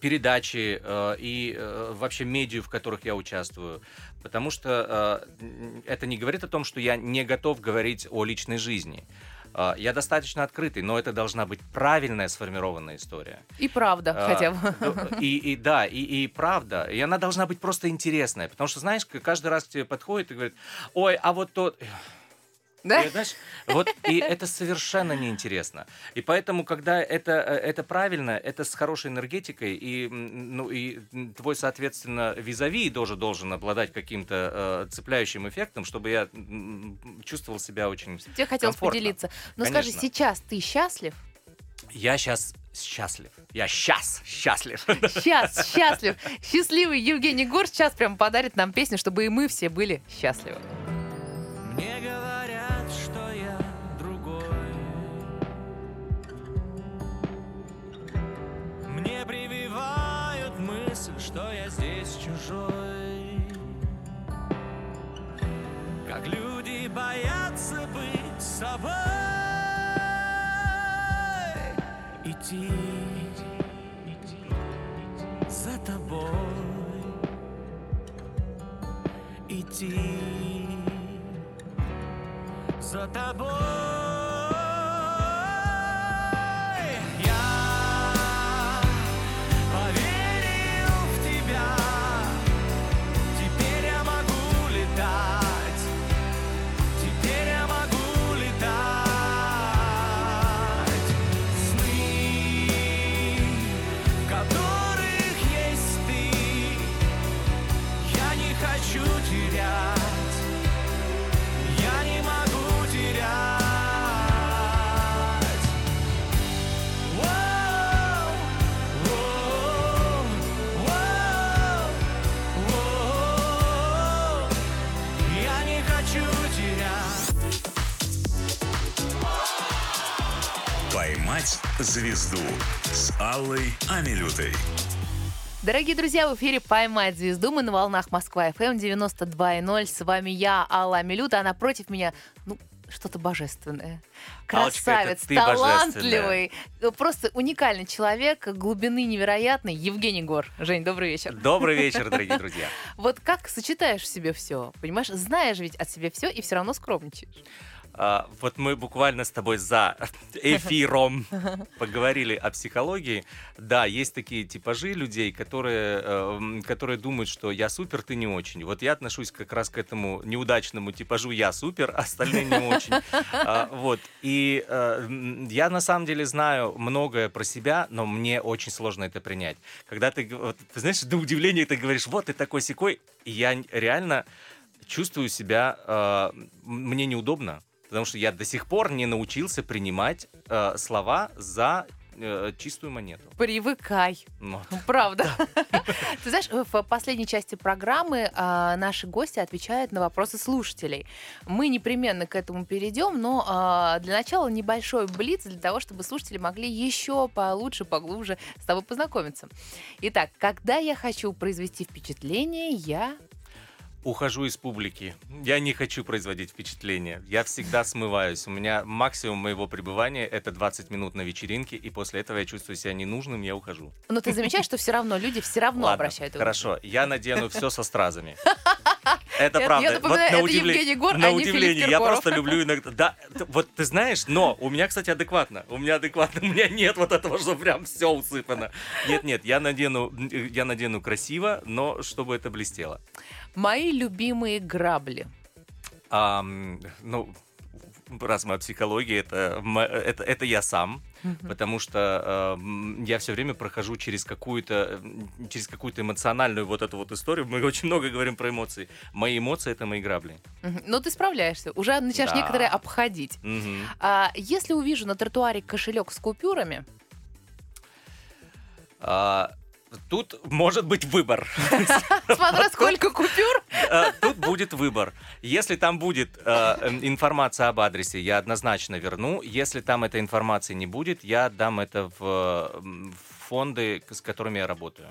передачи э, и э, вообще медиа, в которых я участвую. Потому что э, это не говорит о том, что я не готов говорить о личной жизни. Э, Я достаточно открытый, но это должна быть правильная сформированная история. И правда, А, хотя бы. д- И, и да, и, и правда. И она должна быть просто интересная. Потому что, знаешь, каждый раз к тебе подходит и говорит, ой, а вот тот... Да? И, знаешь, вот, и это совершенно неинтересно. И поэтому, когда это, э, это правильно, это с хорошей энергетикой, и, ну, и твой, соответственно, визави тоже должен обладать каким-то э, цепляющим эффектом, чтобы я чувствовал себя очень Тебе хотелось комфортно. поделиться. Но скажи, Конечно. сейчас ты счастлив? Я сейчас счастлив. Я сейчас счастлив. Сейчас счастлив. Счастливый Евгений Гор сейчас прям подарит нам песню, чтобы и мы все были счастливы. Мне что я здесь чужой. Как люди боятся быть собой. Идти за тобой. Идти за тобой. Звезду» с Аллой Амилютой. Дорогие друзья, в эфире «Поймать звезду». Мы на волнах Москва-ФМ 92.0. С вами я, Алла Амилюта, а напротив меня, ну, что-то божественное. Красавец, ты талантливый, просто уникальный человек, глубины невероятной. Евгений Гор. Жень, добрый вечер. Добрый вечер, дорогие друзья. Вот как сочетаешь в себе все? Понимаешь, знаешь ведь от себя все и все равно скромничаешь. А, вот мы буквально с тобой за эфиром поговорили о психологии. Да, есть такие типажи людей, которые, э, которые думают, что я супер, ты не очень. Вот я отношусь как раз к этому неудачному типажу я супер, остальные не очень. А, Вот. И э, я на самом деле знаю многое про себя, но мне очень сложно это принять. Когда ты, вот, ты знаешь, до удивления ты говоришь, вот ты такой секой, я реально чувствую себя, э, мне неудобно, потому что я до сих пор не научился принимать э, слова за э, чистую монету. Привыкай. Ну, Ну, Правда. Ты знаешь, в последней части программы а, наши гости отвечают на вопросы слушателей. Мы непременно к этому перейдем, но а, для начала небольшой блиц для того, чтобы слушатели могли еще получше, поглубже с тобой познакомиться. Итак, когда я хочу произвести впечатление, я... ухожу из публики. Я не хочу производить впечатление. Я всегда смываюсь. У меня максимум моего пребывания это 20 минут на вечеринке, и после этого я чувствую себя ненужным, я ухожу. Но ты замечаешь, что все равно люди все равно Ладно, обращают внимание. хорошо. Я надену все со стразами. Это правда. я напоминаю, на это удивле- Евгений Гор, на а удивление, я просто люблю иногда. Да, вот ты знаешь, но у меня, кстати, адекватно. У меня адекватно. У меня нет вот этого, что прям все усыпано. Нет, нет, я надену, я надену красиво, но чтобы это блестело. Мои любимые грабли. Ам, ну, раз мы о психологии, это, это, это я сам, потому что ам, я все время прохожу через какую-то через какую-то эмоциональную вот эту вот историю. Мы очень много говорим про эмоции. Мои эмоции это мои грабли. Но ты справляешься, уже начинаешь Да. некоторые обходить. Мгм. А если увижу на тротуаре кошелек с купюрами, А, Тут может быть выбор. смотря сколько купюр, Э, Тут будет выбор. Если там будет э, информация об адресе, я однозначно верну. Если там этой информации не будет, я дам это в фонды, с которыми я работаю.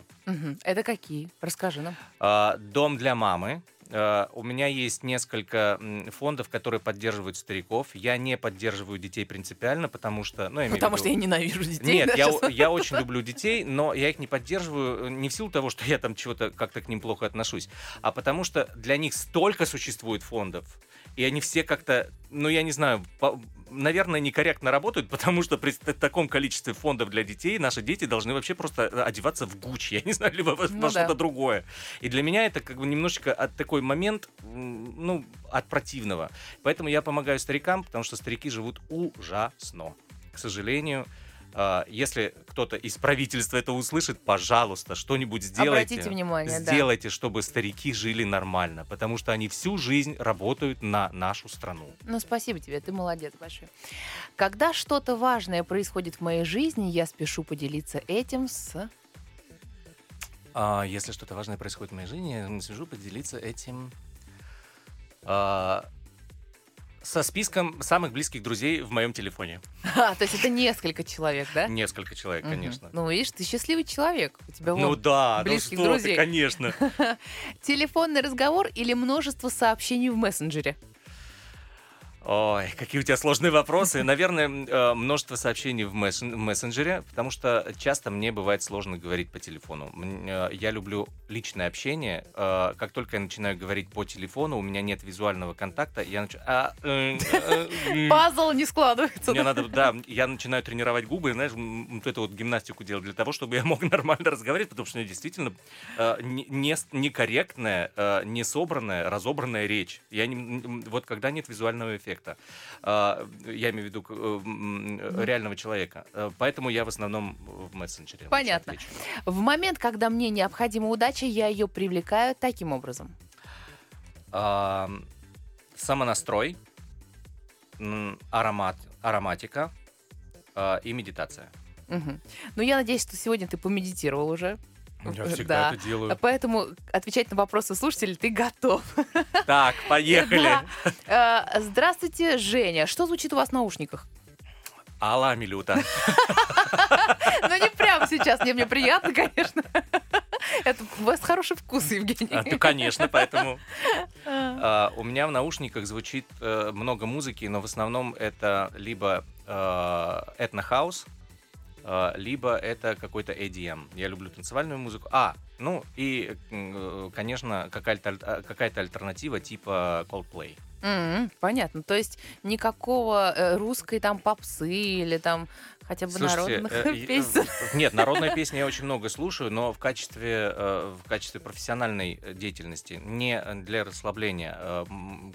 Это какие? Расскажи нам. А, Дом для мамы. А, У меня есть несколько фондов, которые поддерживают стариков. Я не поддерживаю детей принципиально, потому что... Ну, я Потому виду- что я ненавижу детей. Нет, да, я, я очень люблю детей, но я их не поддерживаю э, не в силу того, что я там чего-то как-то к ним плохо отношусь, а потому что для них столько существует фондов, и они все как-то, ну я не знаю, по- наверное, некорректно работают, потому что при таком количестве фондов для детей наши дети должны вообще просто э, одеваться в Гуччи, я не знаю, либо во, во Ну да. что-то другое. И для меня это как бы немножечко от такой момент, ну, от противного. Поэтому я помогаю старикам, потому что старики живут ужасно. К сожалению, если кто-то из правительства это услышит, пожалуйста, что-нибудь сделайте. Обратите внимание, да. Сделайте, чтобы старики жили нормально, потому что они всю жизнь работают на нашу страну. Ну, спасибо тебе, ты молодец большой. Когда что-то важное происходит в моей жизни, я спешу поделиться этим с... А, если что-то важное происходит в моей жизни, я сижу поделиться этим а, со списком самых близких друзей в моем телефоне. А, то есть это несколько человек, да? Несколько человек, конечно. Ну, видишь, ты счастливый человек. У тебя Ну да, ну близких что друзей. ты, конечно. телефонный разговор или множество сообщений в мессенджере. Ой, какие у тебя сложные вопросы. Наверное, э, множество сообщений в мессен- в мессенджере, потому что часто мне бывает сложно говорить по телефону. Э, Я люблю личное общение. Э, Как только я начинаю говорить по телефону, у меня нет визуального контакта, я начинаю... Пазл не складывается. Мне надо, да, я начинаю тренировать губы, знаешь, вот эту вот гимнастику делать для того, чтобы я мог нормально разговаривать, потому что у меня действительно некорректная, э, не собранная, разобранная речь. Я не, вот когда нет визуального эффекта, э, я имею в виду э, э, реального человека, Э, поэтому я в основном в мессенджере. Понятно. отвечу. В момент, когда мне необходима удача, я ее привлекаю таким образом. А, самонастрой, аромат, ароматика э, и медитация. Мгм. Ну, я надеюсь, что сегодня ты помедитировал уже. Я всегда да. это делаю. Поэтому отвечать на вопросы слушателей ты готов. Так, поехали. Да. Э, Здравствуйте, Женя. Что звучит у вас в наушниках? Алла Милюта. Ну, не прямо сейчас, мне, мне приятно, конечно. Это у вас хороший вкус, А, Евгений. Ну, конечно, поэтому а, у меня в наушниках звучит э, много музыки, но в основном это либо э, этнохаус, либо это какой-то EDM. Я люблю танцевальную музыку. А, ну и, э, конечно, какая-то а, какая-то альтернатива типа Coldplay. М, Понятно. То есть никакого э, русской там попсы или там хотя бы Слушайте, народных э, и- песен. э, Нет, народные песни я очень много слушаю, но в качестве, э, в качестве профессиональной э, деятельности, не для расслабления. Э,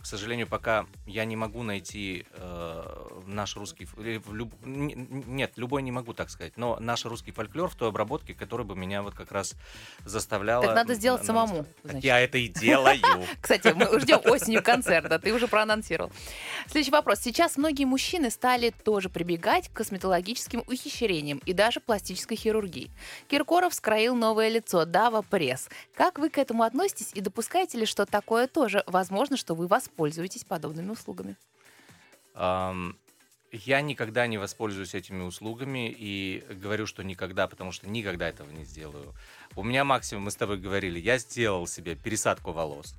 К сожалению, пока я не могу найти э, наш русский... люб- Нет, любой не могу так сказать, но наш русский фольклор в той обработке, которая бы меня вот как раз заставляла... Так надо сделать н- самому, значит. я это и делаю. Кстати, мы ждем осенью концерта, ты уже проанонсировал. Следующий вопрос. Сейчас многие мужчины стали тоже прибегать к косметологическим ухищрениям и даже пластической хирургии. Киркоров скроил новое лицо, Дава Пресс. Как вы к этому относитесь и допускаете ли, что такое тоже возможно, что вы воспользуетесь подобными услугами? Ам, Я никогда не воспользуюсь этими услугами и говорю, что никогда, потому что никогда этого не сделаю. У меня максимум, мы с тобой говорили, я сделал себе пересадку волос.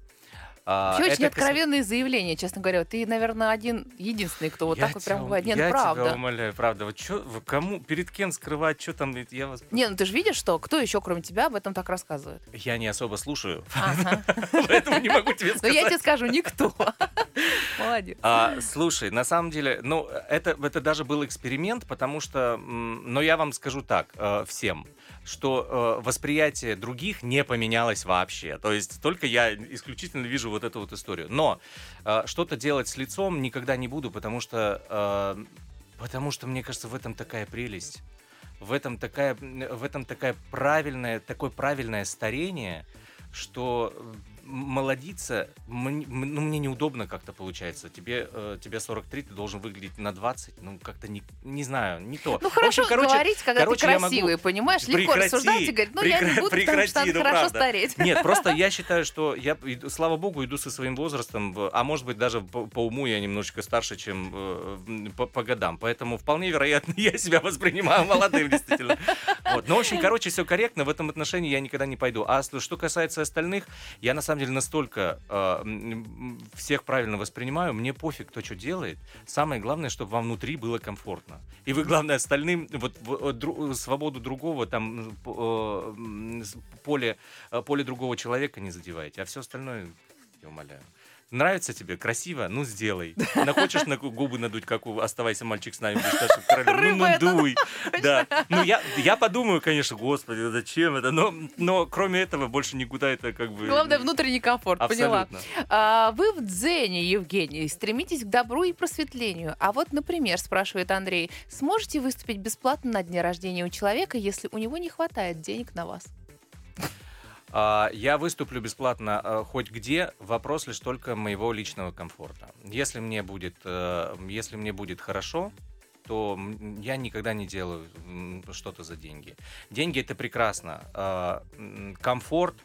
А, Вообще очень это косме- откровенные заявления, честно говоря. Ты, наверное, один единственный, кто вот Я так вот прям тебя- говорит. Нет, я ну тебя правда. умоляю, правда. Вот чё, вы кому, перед кем скрывать, что там, я вас... Не, ну ты же видишь, что кто еще, кроме тебя, об этом так рассказывает? Я не особо слушаю, поэтому не могу тебе Но сказать. Ну, я тебе скажу, никто. Молодец. А, слушай, на самом деле, ну, это, это даже был эксперимент, потому что, но я вам скажу так, э, всем, что э, восприятие других не поменялось вообще. То есть только я исключительно вижу вот эту вот историю. Но э, что-то делать с лицом никогда не буду, потому что, э, потому что, мне кажется, в этом такая прелесть. В этом такая, в этом такая правильная, такое правильное старение, что м, молодиться, м- м- ну, мне неудобно как-то получается. Тебе, э, тебе 43, ты должен выглядеть на 20, ну, как-то не, не знаю, не то. Ну В хорошо общем, короче, говорить, когда короче, ты я могу- красивый, понимаешь? Легко Прекрати, рассуждать и говорить, ну я не прекра- буду, потому что прекрати, ну, хорошо правда. стареть. Нет, просто я считаю, что я, слава богу, иду со своим возрастом, а может быть даже по, по уму я немножечко старше, чем э, по, по годам. Поэтому вполне вероятно, я себя воспринимаю молодым, действительно. Вот. Ну, в общем, короче, все корректно. В этом отношении я никогда не пойду. А что касается остальных, я на самом деле настолько э, всех правильно воспринимаю. Мне пофиг, кто что делает. Самое главное, чтобы вам внутри было комфортно. И вы, главное, остальным вот, в- дру- свободу другого там э, поле, э, поле другого человека не задеваете. А все остальное, я умоляю. Нравится тебе, красиво, ну сделай. Хочешь на гу- губы надуть, как у «Оставайся, мальчик, с нами будешь старшим королем», ну надуй. Да. Ну я, я подумаю, конечно, господи, зачем это, но, но кроме этого больше никуда это как бы... Главное, внутренний комфорт, поняла. А, вы в дзене, Евгений, стремитесь к добру и просветлению. А вот, например, спрашивает Андрей, сможете выступить бесплатно на дне рождения у человека, если у него не хватает денег на вас? А, Я выступлю бесплатно э, хоть где, вопрос лишь только моего личного комфорта. Если мне будет, э, если мне будет хорошо, то я никогда не делаю что-то за деньги. Деньги это прекрасно. А, Комфорт,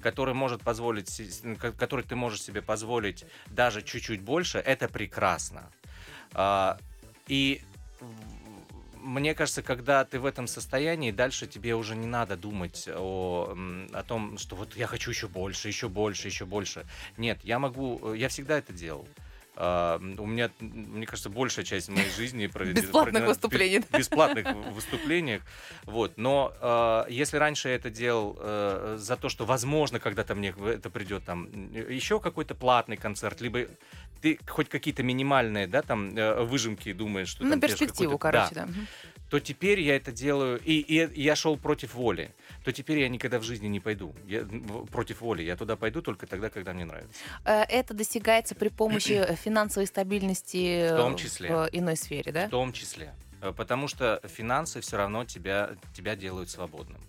который может позволить, который ты можешь себе позволить даже чуть-чуть больше, это прекрасно. А, И мне кажется, когда ты в этом состоянии, дальше тебе уже не надо думать о, о том, что вот я хочу еще больше, еще больше, еще больше. Нет, я могу, э, я всегда это делал. М, У меня, мне кажется, большая часть моей жизни проведена- Бесплатных проведена в бе- выступлений, бесплатных выступлениях. Вот. Но э, если раньше я это делал э, за то, что, возможно, когда-то мне это придет там еще какой-то платный концерт, либо ты хоть какие-то минимальные, да, там э, выжимки думаешь, что На там перспективу, короче, да. Мгм. то теперь я это делаю, и, и я шел против воли, то теперь я никогда в жизни не пойду я, против воли. Я туда пойду только тогда, когда мне нравится. Э, Это достигается при помощи э, финансовой стабильности В том числе. в иной сфере, да? В том числе. Потому что финансы все равно тебя, тебя делают свободным.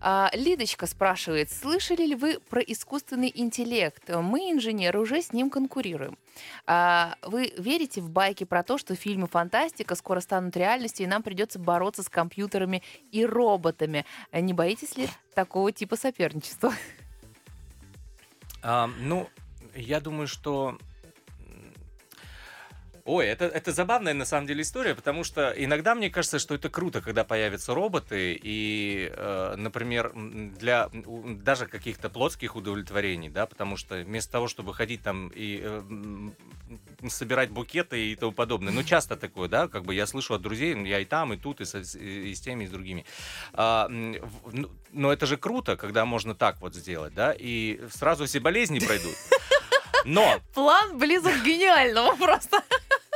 А, Лидочка спрашивает, слышали ли вы про искусственный интеллект? Мы, инженеры, уже с ним конкурируем. А, Вы верите в байки про то, что фильмы фантастика скоро станут реальностью, и нам придется бороться с компьютерами и роботами? А Не боитесь ли такого типа соперничества? А, ну, я думаю, что Ой, это, это забавная на самом деле история, потому что иногда мне кажется, что это круто, когда появятся роботы, и, э, например, для даже каких-то плотских удовлетворений, да, потому что вместо того, чтобы ходить там и э, собирать букеты и тому подобное, ну, часто такое, да, как бы я слышу от друзей, я и там, и тут, и, со- и с теми, и с другими. А, ну, но это же круто, когда можно так вот сделать, да, и сразу все болезни пройдут. Но План близок к гениальному просто.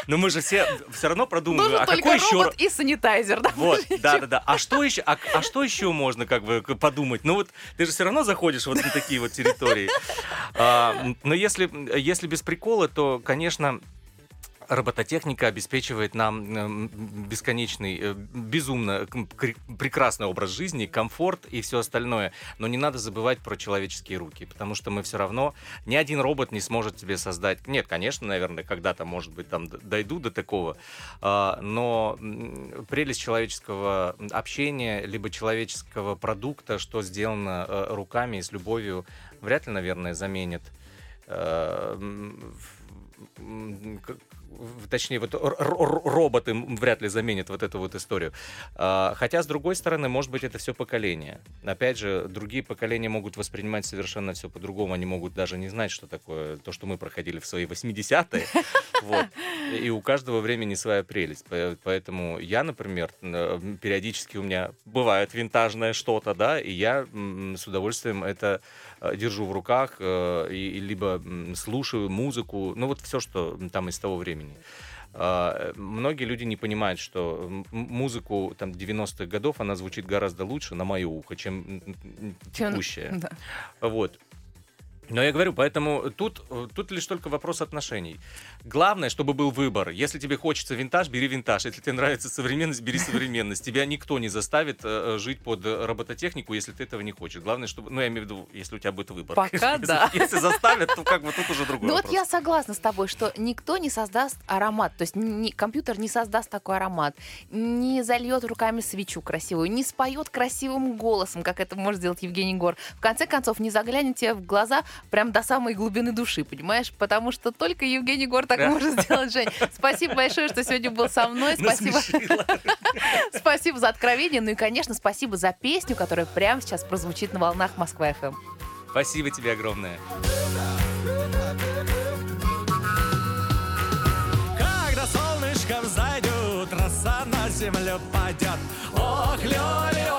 но мы же все все равно продумываем, Нужен а только какой еще робот и санитайзер. да, вот, больше да, да, да. А что еще, а, а что еще можно как бы подумать? Ну вот ты же все равно заходишь вот на такие вот территории. А, но если, если без прикола, то, конечно, робототехника обеспечивает нам бесконечный, э, безумно прекрасный образ жизни, комфорт и все остальное. Но не надо забывать про человеческие руки, потому что мы все равно, ни один робот не сможет тебе создать. Нет, конечно, наверное, когда-то, может быть, там дойду до такого, а, но прелесть человеческого общения, либо человеческого продукта, что сделано э, руками и с любовью, вряд ли, наверное, заменит э, точнее, вот роботы вряд ли заменят вот эту вот историю. А, Хотя, с другой стороны, может быть, это все поколение. Опять же, другие поколения могут воспринимать совершенно все по-другому. Они могут даже не знать, что такое то, что мы проходили в свои 80-е. Вот. И у каждого времени своя прелесть. По- Поэтому я, например, периодически у меня бывает винтажное что-то, да, и я с удовольствием это держу в руках, э, и, либо слушаю музыку, ну вот все, что там из того времени. Э, Многие люди не понимают, что музыку там 90-х годов она звучит гораздо лучше на мое ухо, чем Чем- текущая. Да. Вот. Но я говорю, поэтому тут, тут лишь только вопрос отношений. Главное, чтобы был выбор. Если тебе хочется винтаж, бери винтаж. Если тебе нравится современность, бери современность. Тебя никто не заставит э, жить под робототехнику, если ты этого не хочешь. Главное, чтобы... Ну, я имею в виду, если у тебя будет выбор. Пока Если- да. Если заставят, то как бы тут уже другой Ну вот я согласна с тобой, что никто не создаст аромат, то есть компьютер не создаст такой аромат, не зальет руками свечу красивую, не споет красивым голосом, как это может сделать Евгений Гор. В конце концов, не заглянет тебе в глаза прям до самой глубины души, понимаешь? Потому что только Евгений Гор так Да. может сделать, Жень. Спасибо большое, что сегодня был со мной. Спасибо, спасибо за откровение. Ну и, конечно, спасибо за песню, которая прямо сейчас прозвучит на волнах Москва ФМ. Спасибо тебе огромное. Когда солнышко взойдет, роса на землю падет. Ох, Лёли, ох,